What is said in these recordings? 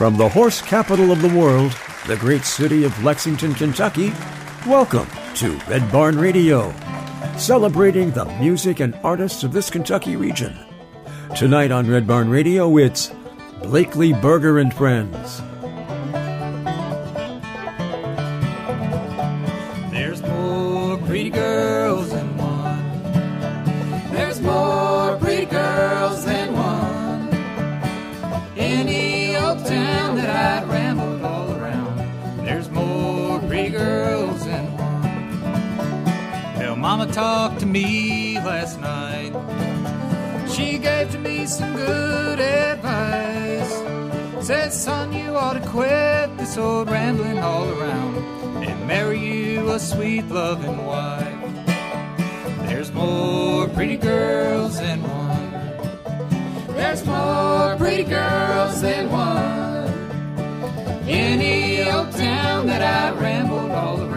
From the horse capital of the world, the great city of Lexington, Kentucky, welcome to Red Barn Radio, celebrating the music and artists of this Kentucky region. Tonight on Red Barn Radio, it's Blakely Berger and Friends. Some good advice. Said, son, you ought to quit this old rambling all around and marry you a sweet loving wife. There's more pretty girls than one. There's more pretty girls than one. Any old town that I rambled all around,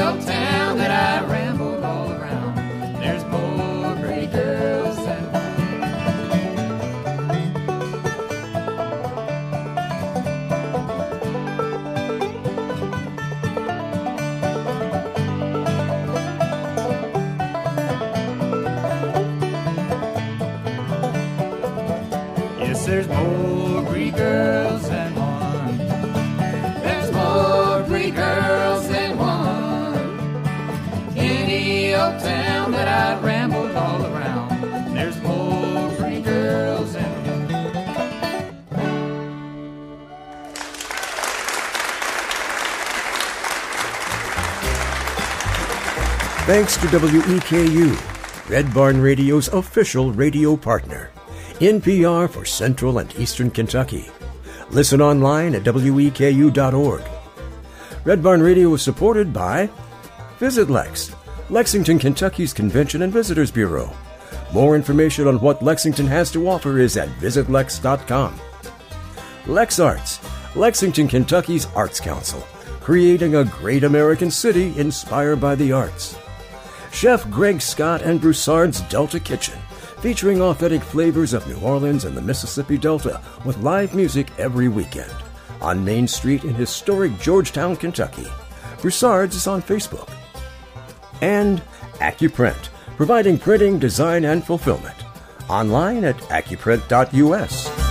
Old town that I rambled Thanks to WEKU, Red Barn Radio's official radio partner, NPR for Central and Eastern Kentucky. Listen online at weku.org. Red Barn Radio is supported by Visit Lex, Lexington, Kentucky's Convention and Visitors Bureau. More information on what Lexington has to offer is at visitlex.com. Lex Arts, Lexington, Kentucky's Arts Council, creating a great American city inspired by the arts. Chef Greg Scott and Broussard's Delta Kitchen, featuring authentic flavors of New Orleans and the Mississippi Delta with live music every weekend. On Main Street in historic Georgetown, Kentucky. Broussard's is on Facebook. And AccuPrint, providing printing, design, and fulfillment. Online at accuprint.us.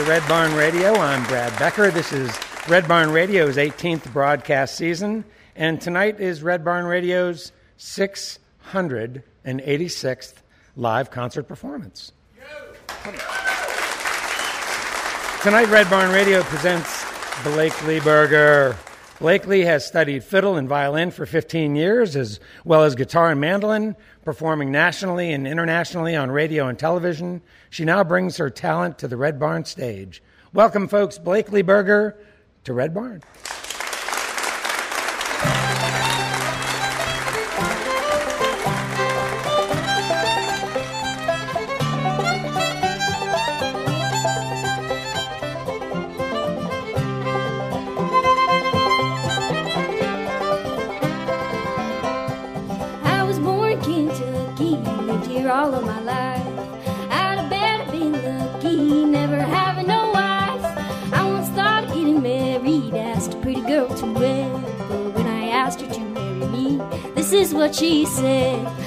to Red Barn Radio. I'm Brad Becker. This is Red Barn Radio's 18th broadcast season, and tonight is Red Barn Radio's 686th live concert performance. Tonight, Red Barn Radio presents Blakely Berger. Blakely has studied fiddle and violin for 15 years, as well as guitar and mandolin, performing nationally and internationally on radio and television. She now brings her talent to the Red Barn stage. Welcome, folks, Blakely Berger to Red Barn. She said.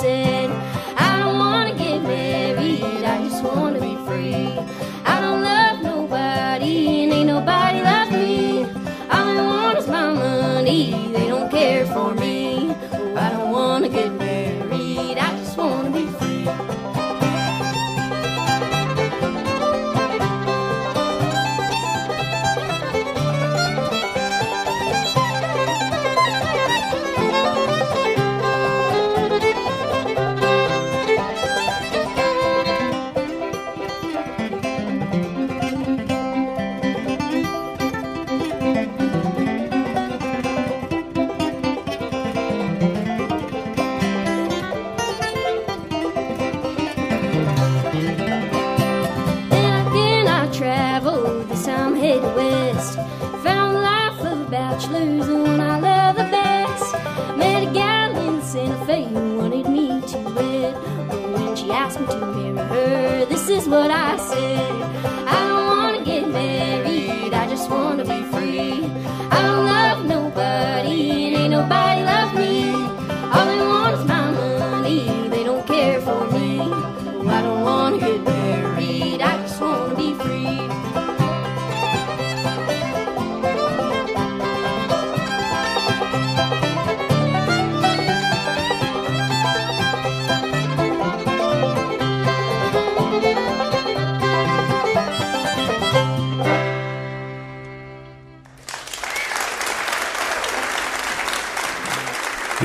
What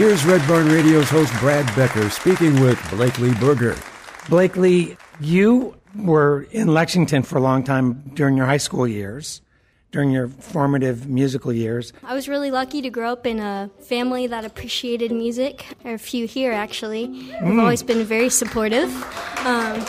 Here's Red Barn Radio's host Brad Becker speaking with Blakely Berger. Blakely, you were in Lexington for a long time during your high school years, during your formative musical years. I was really lucky to grow up in a family that appreciated music. There are a few here, actually. They've always been very supportive. Um,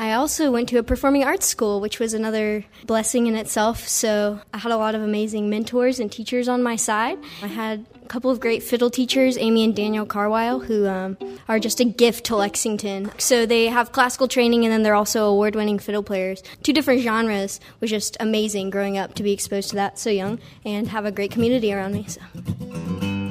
I also went to a performing arts school, which was another blessing in itself. So I had a lot of amazing mentors and teachers on my side. I had a couple of great fiddle teachers, Amy and Daniel Carwile, who um, are just a gift to Lexington. So they have classical training and then they're also award winning fiddle players. Two different genres was just amazing growing up to be exposed to that so young and have a great community around me. So.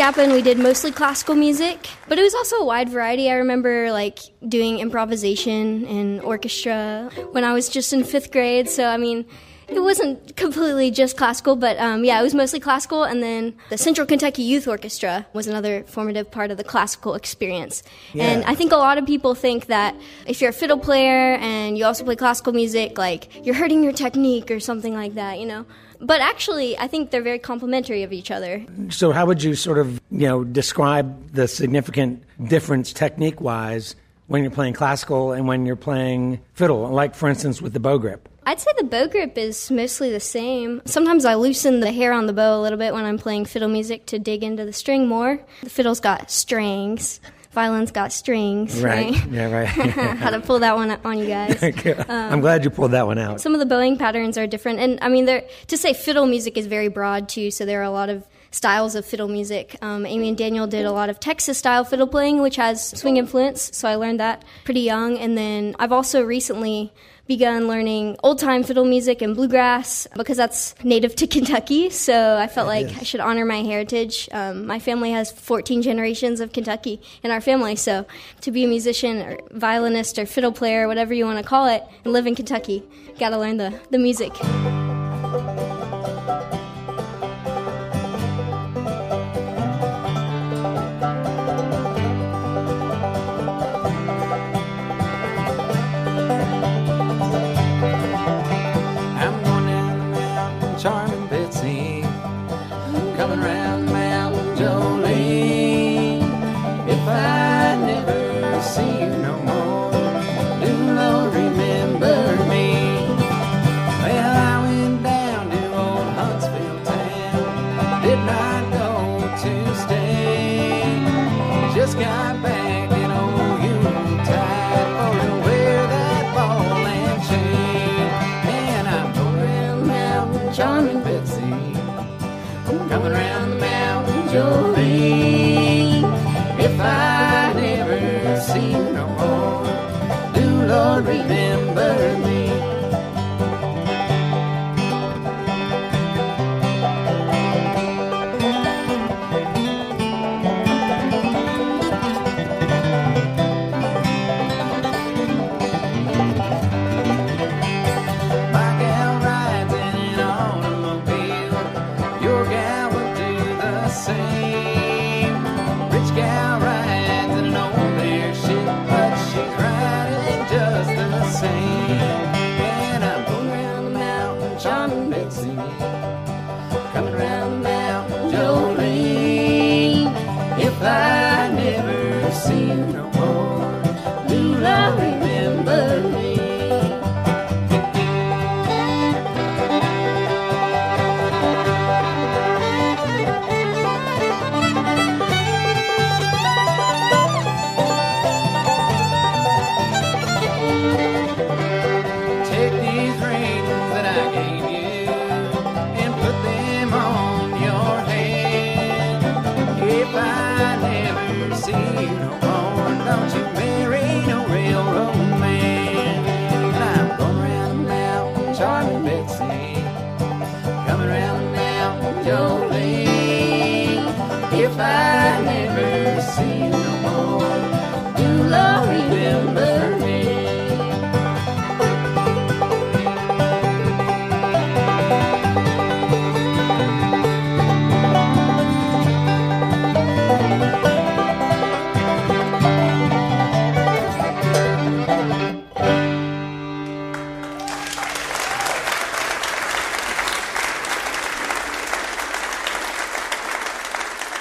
I went to Scapa and we did mostly classical music, but it was also a wide variety. I remember like doing improvisation and orchestra when I was just in fifth grade. So, I mean, it wasn't completely just classical, but um, yeah, it was mostly classical. And then the Central Kentucky Youth Orchestra was another formative part of the classical experience. And I think a lot of people think that if you're a fiddle player and you also play classical music, like you're hurting your technique or something like that, you know. But actually, I think they're very complementary of each other. So, how would you sort of, you know, describe the significant difference technique wise when you're playing classical and when you're playing fiddle? Like, for instance, with the bow grip. I'd say the bow grip is mostly the same. Sometimes I loosen the hair on the bow a little bit when I'm playing fiddle music to dig into the string more. The fiddle's got strings. Violin's got strings, right? Yeah, right. How to pull that one on you guys. I'm glad you pulled that one out. Some of the bowing patterns are different, and I mean, to say fiddle music is very broad too. So there are a lot of styles of fiddle music. Um, Amy and Daniel did a lot of Texas style fiddle playing, which has swing influence. So I learned that pretty young, and then I've also recently begun learning old time fiddle music and bluegrass because that's native to Kentucky. So I felt like I should honor my heritage. Um, my family has 14 generations of Kentucky in our family. So to be a musician or violinist or fiddle player, whatever you want to call it, and live in Kentucky, got to learn the, the music.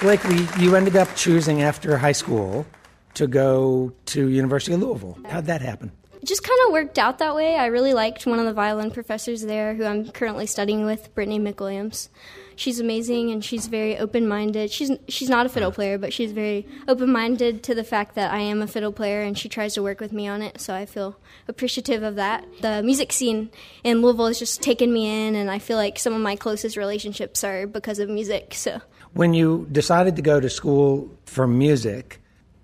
Blakely, you ended up choosing after high school to go to University of Louisville. How'd that happen? It just kind of worked out that way. I really liked one of the violin professors there who I'm currently studying with, Brittany McWilliams. She's amazing and she's very open-minded. She's she's not a fiddle player, but she's very open-minded to the fact that I am a fiddle player and she tries to work with me on it, so I feel appreciative of that. The music scene in Louisville has just taken me in and I feel like some of my closest relationships are because of music. So When you decided to go to school for music,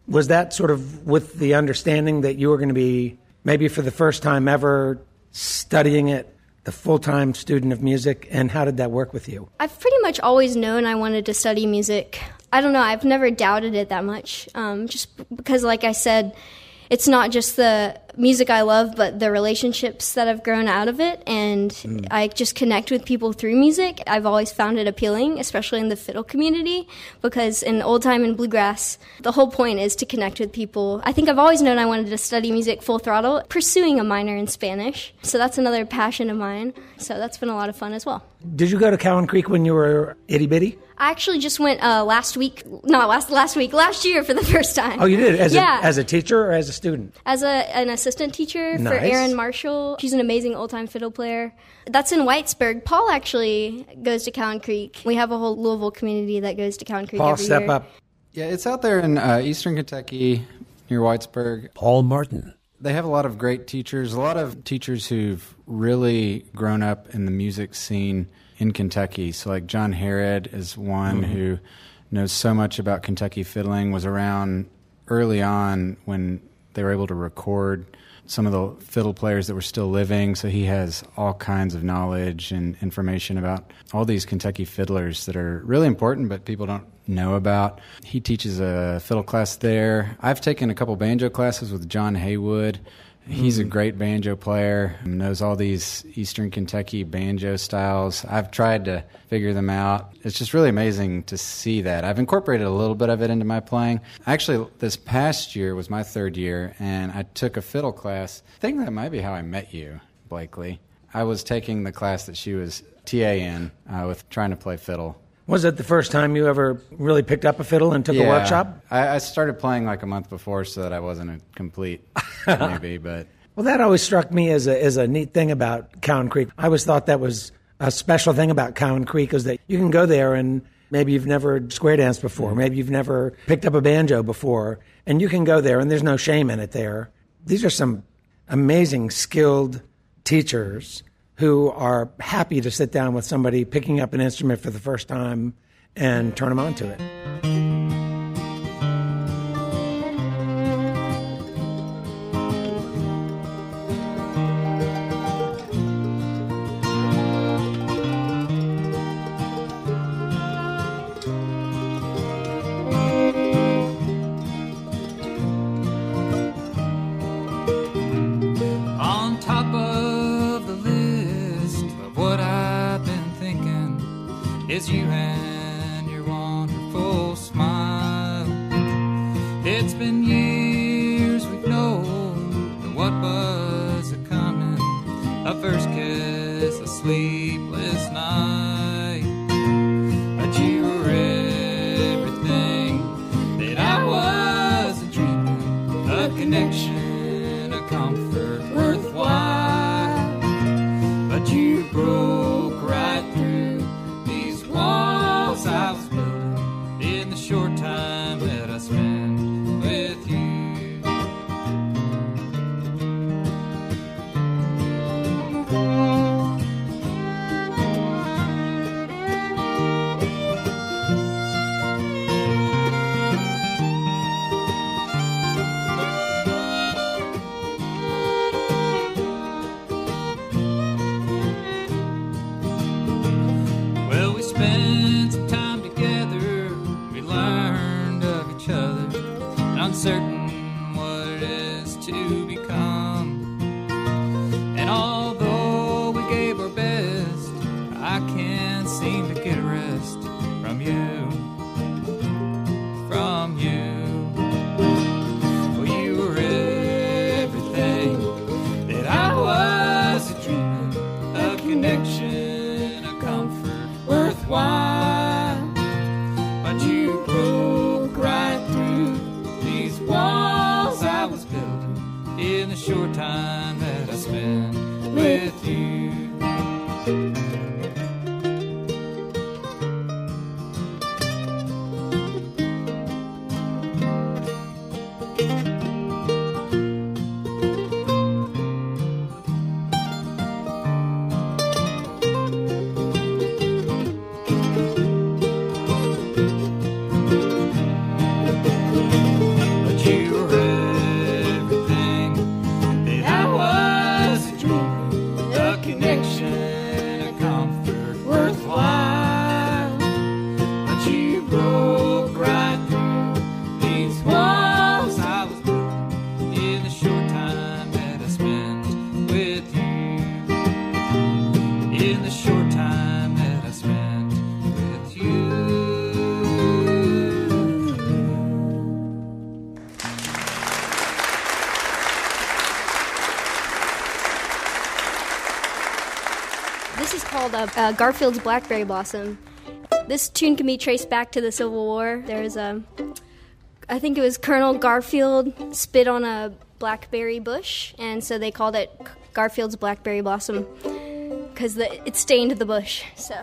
was that sort of with the understanding that you were going to be maybe for the first time ever studying it, the full time student of music, and how did that work with you? I've pretty much always known I wanted to study music. I don't know, I've never doubted it that much. Um, just because, like I said, it's not just the music I love, but the relationships that have grown out of it. And Mm. I just connect with people through music. I've always found it appealing, especially in the fiddle community, because in old time and bluegrass, the whole point is to connect with people. I think I've always known I wanted to study music full throttle, pursuing a minor in Spanish. So that's another passion of mine. So that's been a lot of fun as well. Did you go to Cowan Creek when you were itty bitty? I actually just went uh, last week, not last last week, last year for the first time. Oh, you did as yeah. a as a teacher or as a student? as a, an assistant teacher for Erynn Marshall. She's an amazing old time fiddle player. That's in Whitesburg. Paul actually goes to Cowan Creek. We have a whole Louisville community that goes to Cowan Creek Paul, every step year. up. Yeah, it's out there in uh, eastern Kentucky near Whitesburg. Paul Martin. They have a lot of great teachers, a lot of teachers who've really grown up in the music scene in Kentucky. So, like John Harrod is one mm-hmm. who knows so much about Kentucky fiddling, was around early on when they were able to record some of the fiddle players that were still living. So, he has all kinds of knowledge and information about all these Kentucky fiddlers that are really important, but people don't know about. He teaches a fiddle class there. I've taken a couple banjo classes with John Haywood. He's a great banjo player, knows all these Eastern Kentucky banjo styles. I've tried to figure them out. It's just really amazing to see that. I've incorporated a little bit of it into my playing. Actually, this past year was my third year, and I took a fiddle class. I think that might be how I met you, Blakely. I was taking the class that she was TA in uh, with trying to play fiddle. Was it the first time you ever really picked up a fiddle and took a workshop? I, I started playing like a month before so that I wasn't a complete newbie, but Well, that always struck me as a as a neat thing about Cowan Creek. I always thought that was a special thing about Cowan Creek is that you can go there and maybe you've never square danced before, mm-hmm. maybe you've never picked up a banjo before, and you can go there and there's no shame in it there. These are some amazing skilled teachers who are happy to sit down with somebody picking up an instrument for the first time and turn them on to it. Each other, and uncertain what it is to uh, Garfield's Blackberry Blossom. This tune can be traced back to the Civil War. There's a, I think it was Colonel Garfield spit on a blackberry bush, and so they called it Garfield's Blackberry Blossom because it stained the bush. So.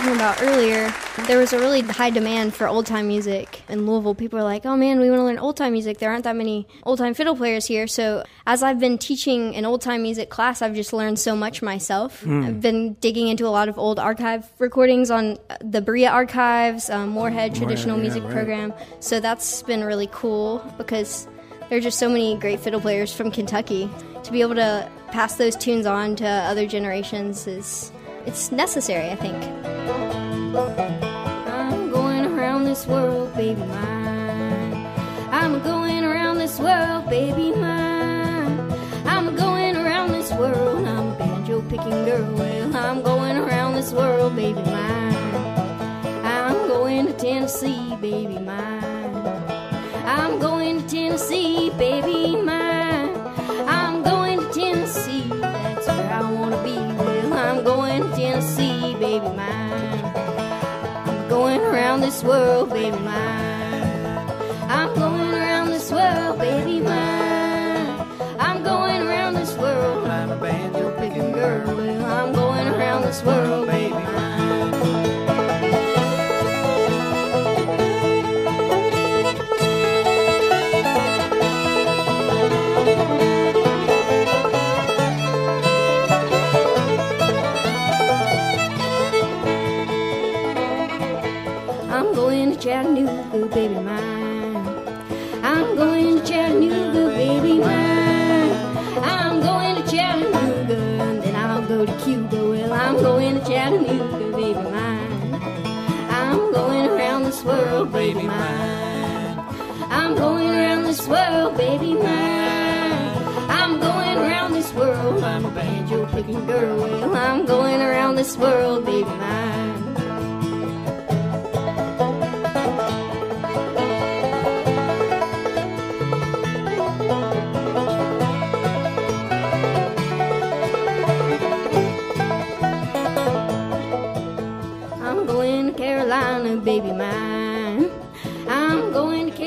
Talking about earlier, there was a really high demand for old time music in Louisville. People are like, oh man, we want to learn old time music. There aren't that many old time fiddle players here. So, as I've been teaching an old time music class, I've just learned so much myself. I've been digging into a lot of old archive recordings on the Berea archives, um, Morehead Traditional yeah, Music right. Program. So, that's been really cool because there are just so many great fiddle players from Kentucky. To be able to pass those tunes on to other generations is it's necessary, I think. I'm going around this world, baby mine. I'm going around this world, baby mine. I'm going around this world. I'm a banjo picking girl. Well, I'm going around this world, baby mine. I'm going to Tennessee, baby mine. I'm going to Tennessee, baby mine. I'm going to Tennessee, baby mine. I'm going around this world, baby mine. I'm going around this world, baby mine. I'm going around this world. I'm a banjo picking girl. I'm going around this world, this world be mine.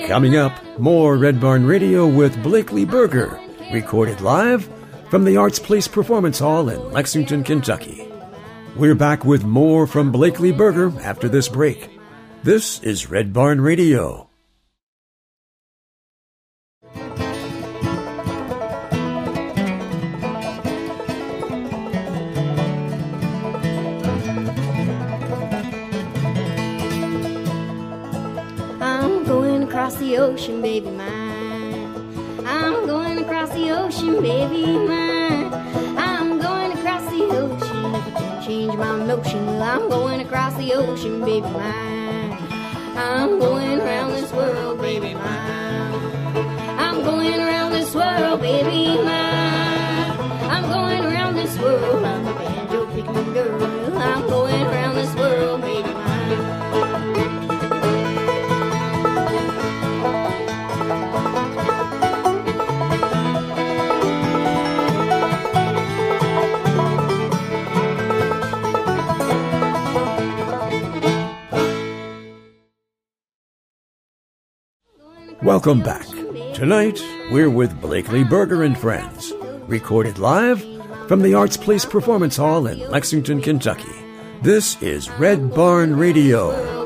Coming up, more Red Barn Radio with Blakely Berger, recorded live from the Arts Place Performance Hall in Lexington, Kentucky. We're back with more from Blakely Berger after this break. This is Red Barn Radio. I'm going across the ocean, baby mine. I'm going across the ocean, baby mine. I'm change my notion, well, I'm going across the ocean, baby mine. I'm going around this world, baby mine. I'm going around this world, baby mine. I'm going around this world. I'm a banjo picking girl. Welcome back. Tonight, we're with Blakely Berger and Friends, recorded live from the Arts Place Performance Hall in Lexington, Kentucky. This is Red Barn Radio.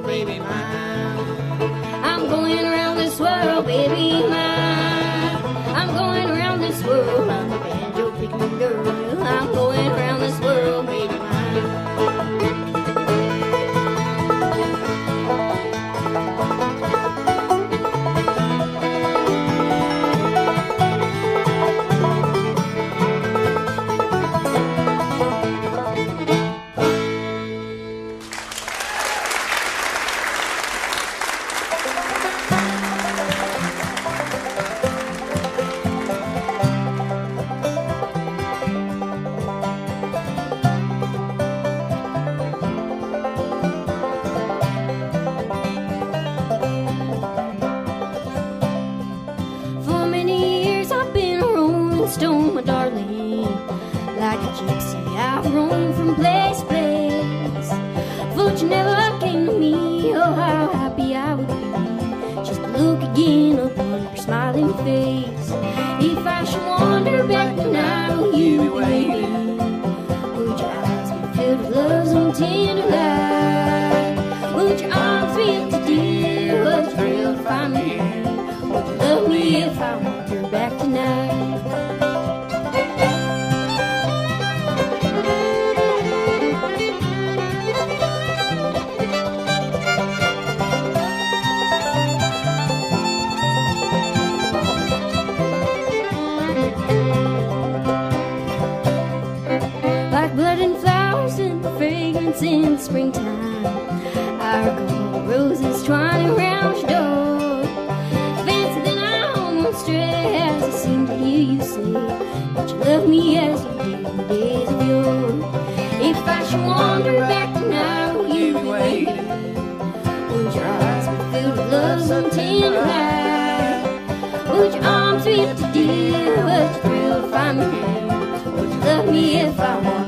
Tender? Would your arms find me here? Would you love me if I back tonight? Springtime. Our gold roses twining around your door. Fancy that I almost as I seem to hear you say that you love me as you did in the days of yore. If I should wander back will you be waiting? Would your eyes be filled with love's tender light? Would your arms be up to dear? Would you thrill to find me here? Would you love me if I wandered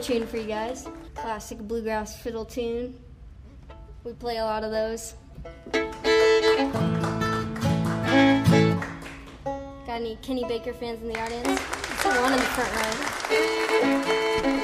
Baker tune for you guys. Classic bluegrass fiddle tune. We play a lot of those. Got any Kenny Baker fans in the audience? One in the front row.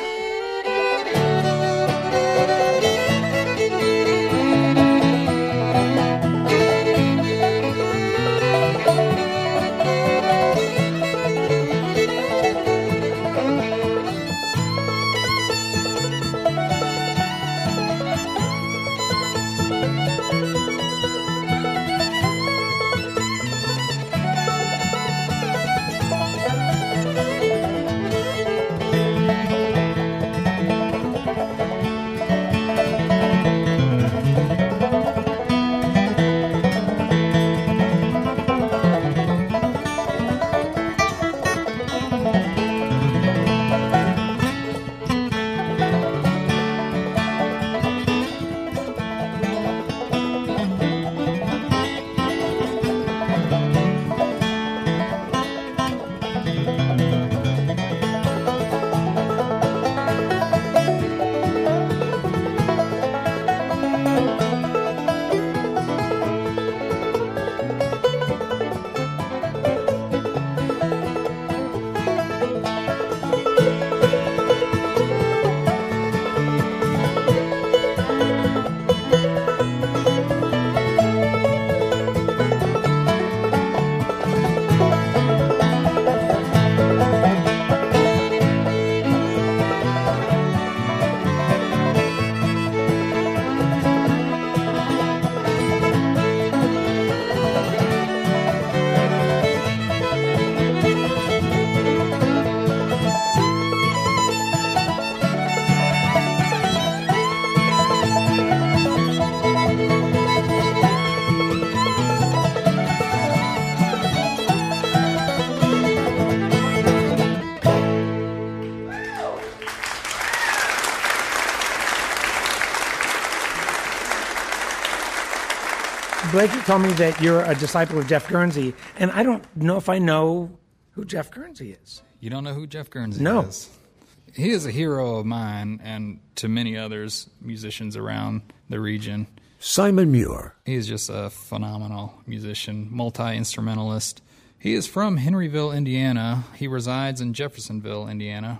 Told me that you're a disciple of Jeff Guernsey, and I don't know if I know who Jeff Guernsey is. You don't know who Jeff Guernsey No. is? He is a hero of mine and to many others, musicians around the region. Simon Muir, He is just a phenomenal musician, multi instrumentalist. He is from Henryville, Indiana. He resides in Jeffersonville, Indiana.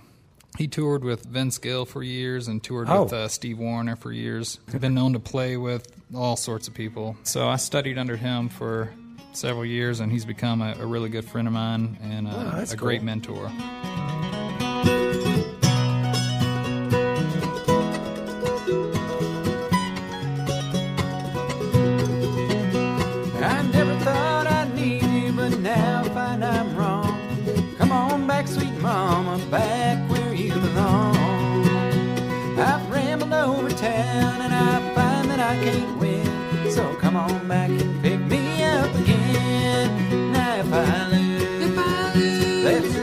He toured with Vince Gill for years and toured with Oh. uh, Steve Wariner for years. He's been known to play with all sorts of people. So I studied under him for several years, and he's become a, a really good friend of mine and uh, that's a great cool. mentor. Let's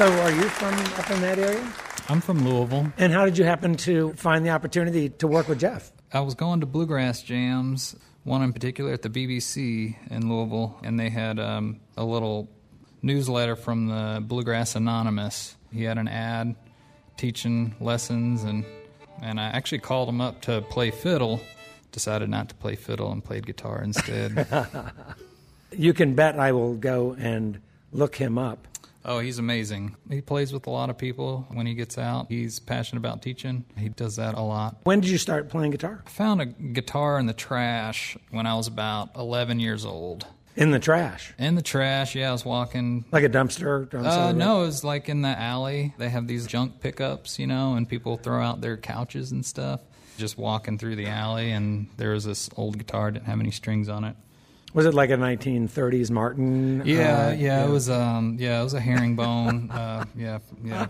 So, are you from up in that area? I'm from Louisville. And how did you happen to find the opportunity to work with Jeff? I was going to bluegrass jams, one in particular at the BBC in Louisville, and they had um, a little newsletter from the Bluegrass Anonymous. He had an ad teaching lessons, and and I actually called him up to play fiddle. Decided not to play fiddle and played guitar instead. You can bet I will go and look him up. Oh, he's amazing. He plays with a lot of people when he gets out. He's passionate about teaching. He does that a lot. When did you start playing guitar? I found a guitar in the trash when I was about 11 years old. In the trash, In the trash, yeah, I was walking. like a dumpster. Uh, of the road? no, it was like in the alley. They have these junk pickups, you know, and people throw out their couches and stuff. Just walking through the alley, and there was this old guitar, didn't have any strings on it. Was it like a 1930s Martin? Yeah, uh, yeah, it was. Um, yeah, it was a herringbone. uh, yeah, yeah.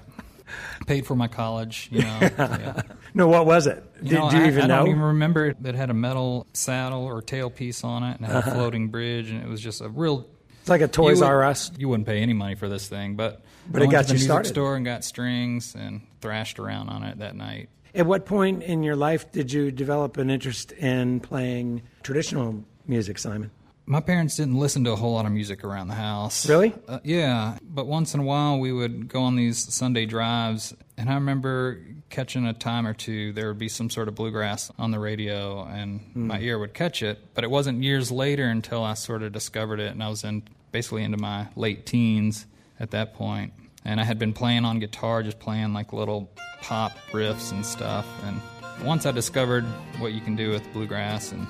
Paid for my college, you know. Yeah. No, what was it? You know, do you I, even I know? I don't even remember. It had a metal saddle or tailpiece on it, and had Uh-huh. a floating bridge, and it was just a real It's like a Toys R Us. You wouldn't pay any money for this thing, but But I it went got to the you music started. store and got strings and thrashed around on it that night. At what point in your life did you develop an interest in playing traditional music, Simon? My parents didn't listen to a whole lot of music around the house. Really? Uh, yeah, but once in a while we would go on these Sunday drives, and I remember catching a time or two. There would be some sort of bluegrass on the radio, and my ear would catch it. But it wasn't years later until I sort of discovered it, and I was in basically into my late teens at that point. And I had been playing on guitar, just playing like little pop riffs and stuff. And once I discovered what you can do with bluegrass and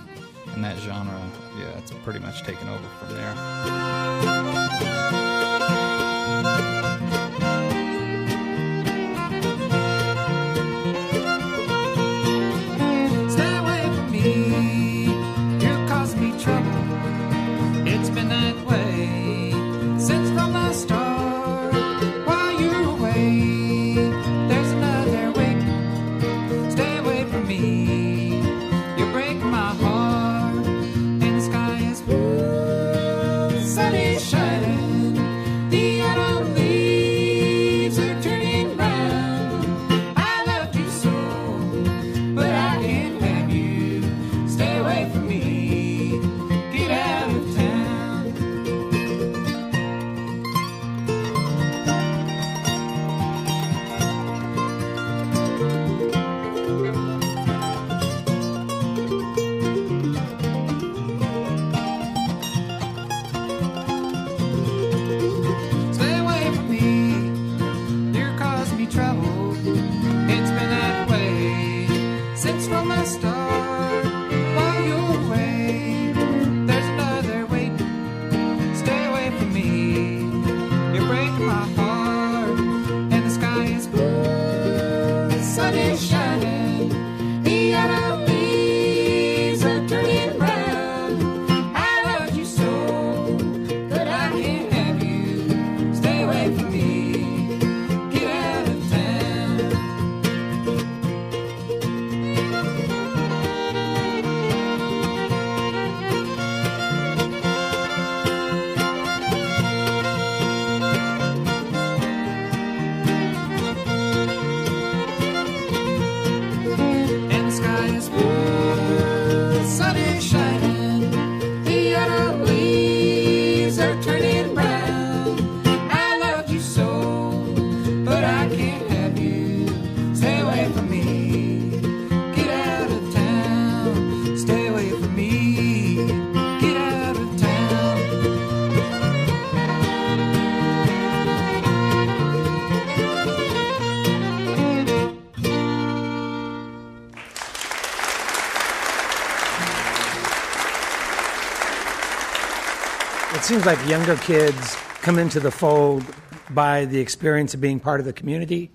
in that genre, yeah, it's pretty much taken over from there. Seems like younger kids come into the fold by the experience of being part of the community,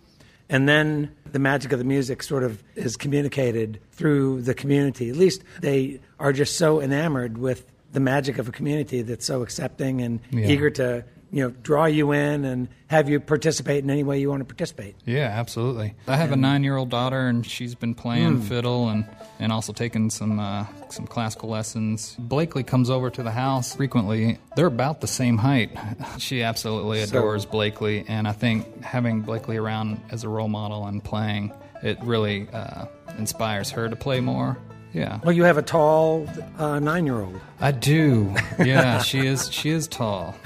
and then the magic of the music sort of is communicated through the community. At least they are just so enamored with the magic of a community that's so accepting and Yeah. eager to you know draw you in and have you participate in any way you want to participate. Yeah, absolutely. I have a nine-year-old daughter, and she's been playing fiddle and, and also taking some uh, some classical lessons. Blakely comes over to the house frequently. They're about the same height. She absolutely So- adores Blakely, and I think having Blakely around as a role model and playing, it really uh, inspires her to play more. Yeah, Well, you have a tall uh, nine-year-old. I do. Yeah, she is. She is tall.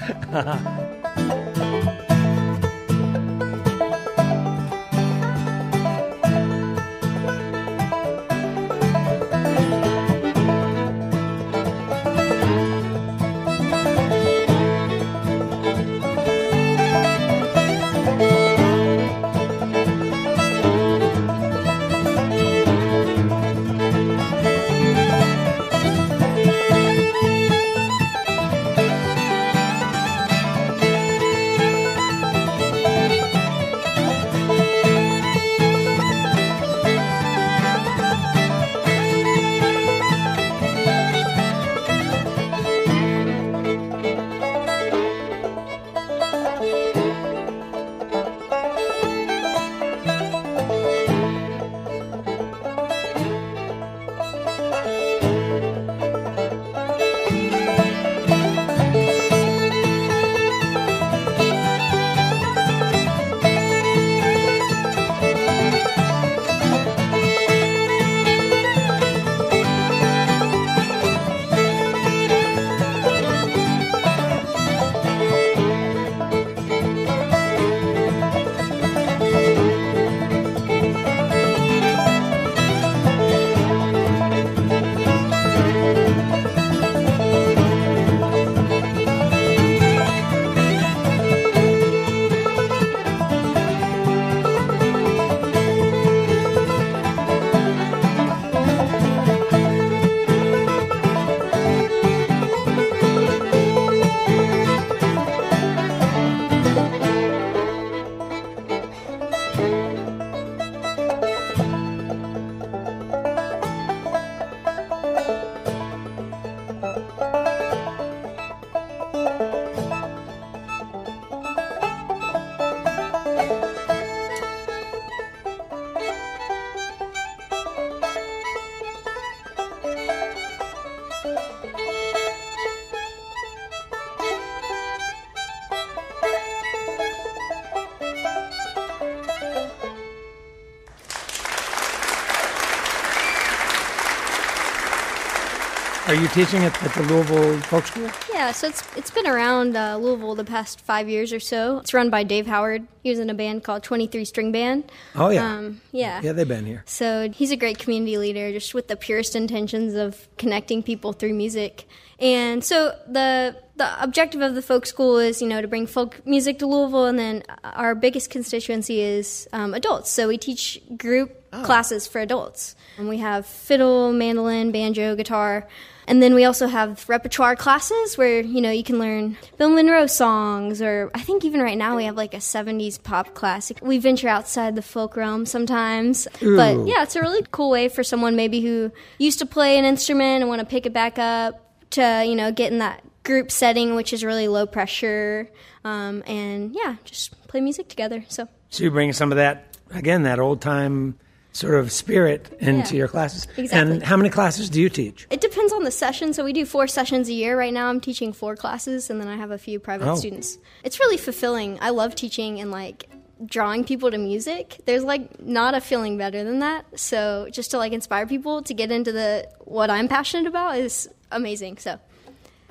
teaching at, at the Louisville Folk School? Yeah, so it's it's been around uh, Louisville the past five years or so. It's run by Dave Howard. He was in a band called Twenty Three String Band. Oh yeah, Um, yeah. yeah, they've been here. So he's a great community leader, just with the purest intentions of connecting people through music. And so the the objective of the folk school is, you know, to bring folk music to Louisville, and then our biggest constituency is um, adults. So we teach group classes for adults, and we have fiddle, mandolin, banjo, guitar. And then we also have repertoire classes where, you know, you can learn Bill Monroe songs, or I think even right now we have like a 70s pop classic. We venture outside the folk realm sometimes. But yeah, it's a really cool way for someone maybe who used to play an instrument and want to pick it back up to, you know, get in that group setting, which is really low pressure. Um, and yeah, just play music together. So So you bring some of that again, that old time sort of spirit into Yeah, your classes. exactly. And how many classes do you teach? it depends on the session. So we do four sessions a year. Right now I'm teaching four classes and then I have a few private Oh. students. It's really fulfilling. I love teaching and like drawing people to music. There's like not a feeling better than that. So just to like inspire people to get into the what I'm passionate about is amazing. So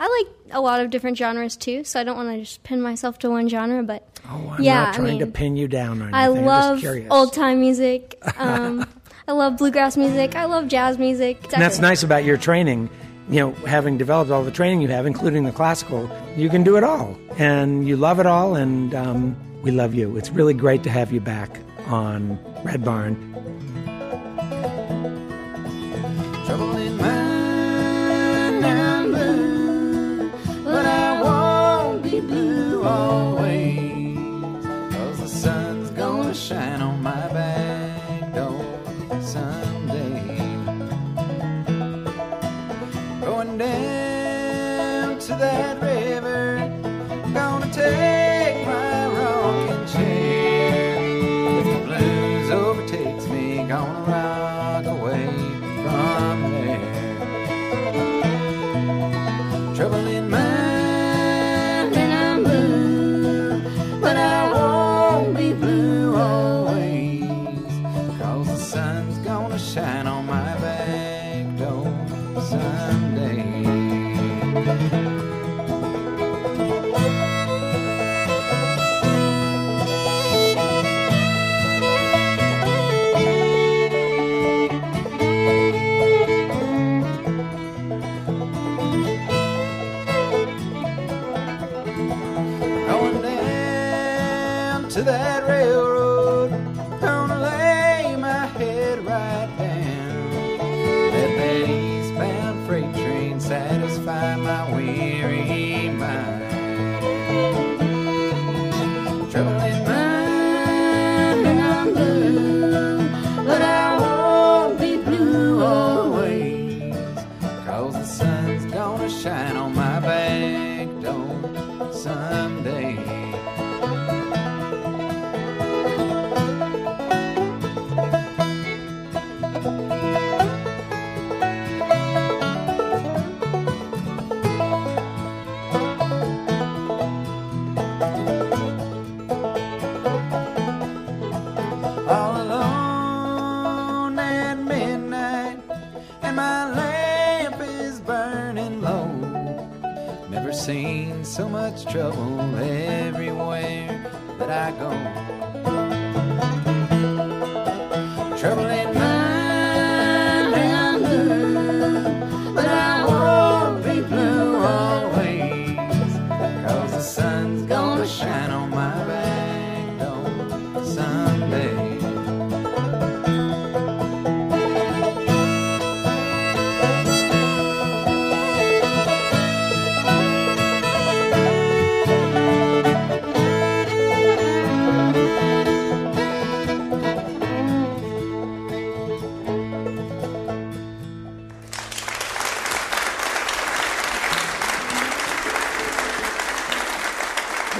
I like a lot of different genres too, so I don't want to just pin myself to one genre, but Oh, I'm yeah, not trying I to pin you down or anything. I love old time music. Um, I love bluegrass music. I love jazz music. It's And that's nice about your training. You know, having developed all the training you have, including the classical, you can do it all, and you love it all, and um, we love you. It's really great to have you back on Red Barn. always.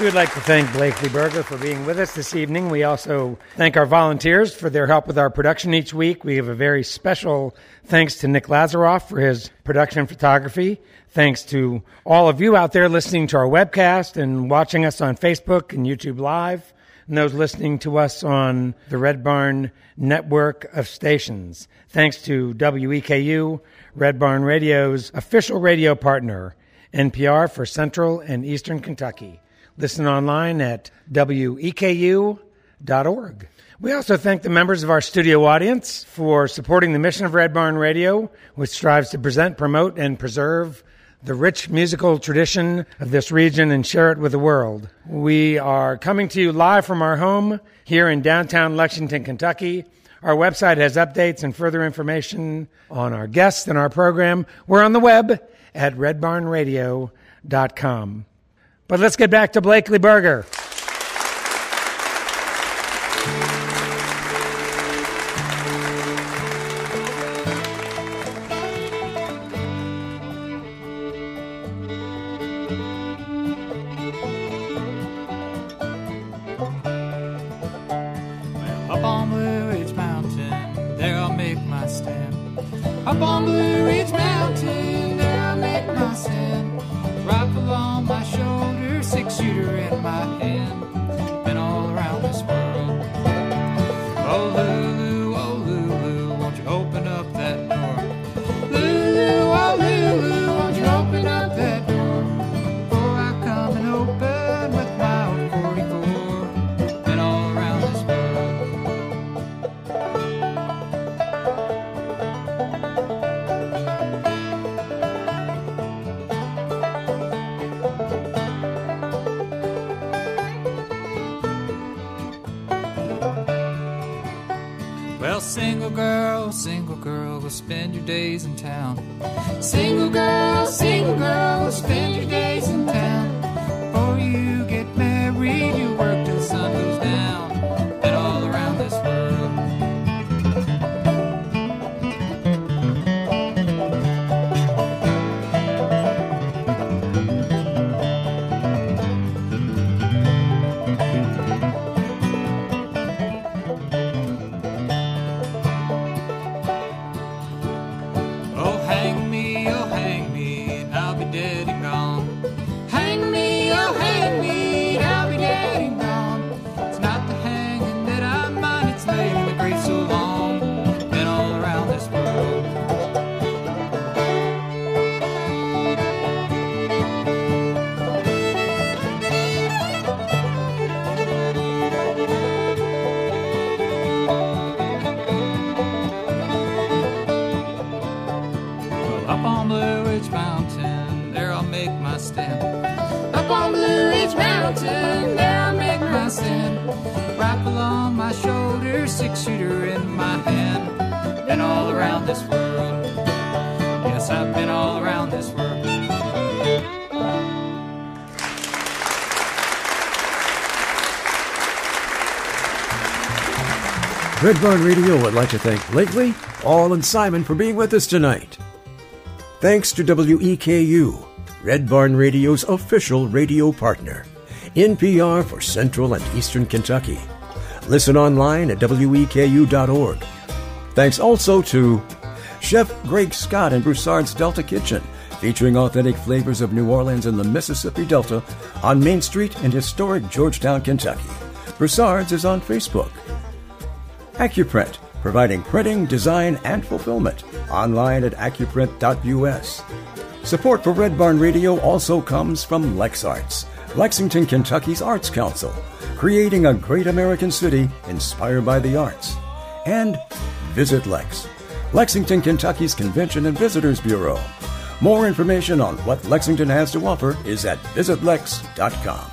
Would like to thank Blakely Berger for being with us this evening. We also thank our volunteers for their help with our production each week. We have a very special thanks to Nick Lazaroff for his production photography. Thanks to all of you out there listening to our webcast and watching us on Facebook and YouTube Live, and those listening to us on the Red Barn network of stations. Thanks to WEKU, Red Barn Radio's official radio partner, NPR for Central and Eastern Kentucky. Listen online at weku.org. We also thank the members of our studio audience for supporting the mission of Red Barn Radio, which strives to present, promote, and preserve the rich musical tradition of this region and share it with the world. We are coming to you live from our home here in downtown Lexington, Kentucky. Our website has updates and further information on our guests and our program. We're on the web at redbarnradio.com. But let's get back to Blakely Berger. Oh Lulu, town. Been all around this world. Red Barn Radio would like to thank Blakely, All, and Simon for being with us tonight. Thanks to WEKU, Red Barn Radio's official radio partner, NPR for Central and Eastern Kentucky. Listen online at weku.org. Thanks also to Chef Greg Scott and Broussard's Delta Kitchen, featuring authentic flavors of New Orleans and the Mississippi Delta on Main Street in historic Georgetown, Kentucky. Broussard's is on Facebook. Accuprint, providing printing, design, and fulfillment. Online at accuprint.us. Support for Red Barn Radio also comes from LexArts, Lexington, Kentucky's Arts Council, creating a great American city inspired by the arts. And Visit Lex, Lexington, Kentucky's Convention and Visitors Bureau. More information on what Lexington has to offer is at visitlex.com.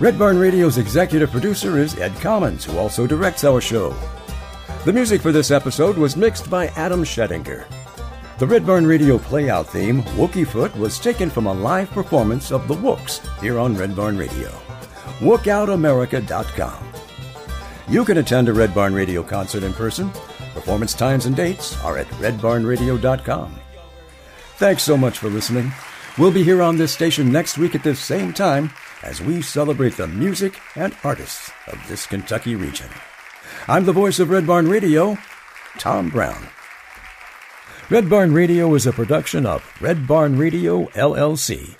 Red Barn Radio's executive producer is Ed Commons, who also directs our show. The music for this episode was mixed by Adam Schettinger. The Red Barn Radio playout theme, Wookie Foot, was taken from a live performance of The Wooks here on Red Barn Radio. WookOutAmerica.com. You can attend a Red Barn Radio concert in person. Performance times and dates are at redbarnradio.com. Thanks so much for listening. We'll be here on this station next week at this same time as we celebrate the music and artists of this Kentucky region. I'm the voice of Red Barn Radio, Tom Brown. Red Barn Radio is a production of Red Barn Radio, LLC.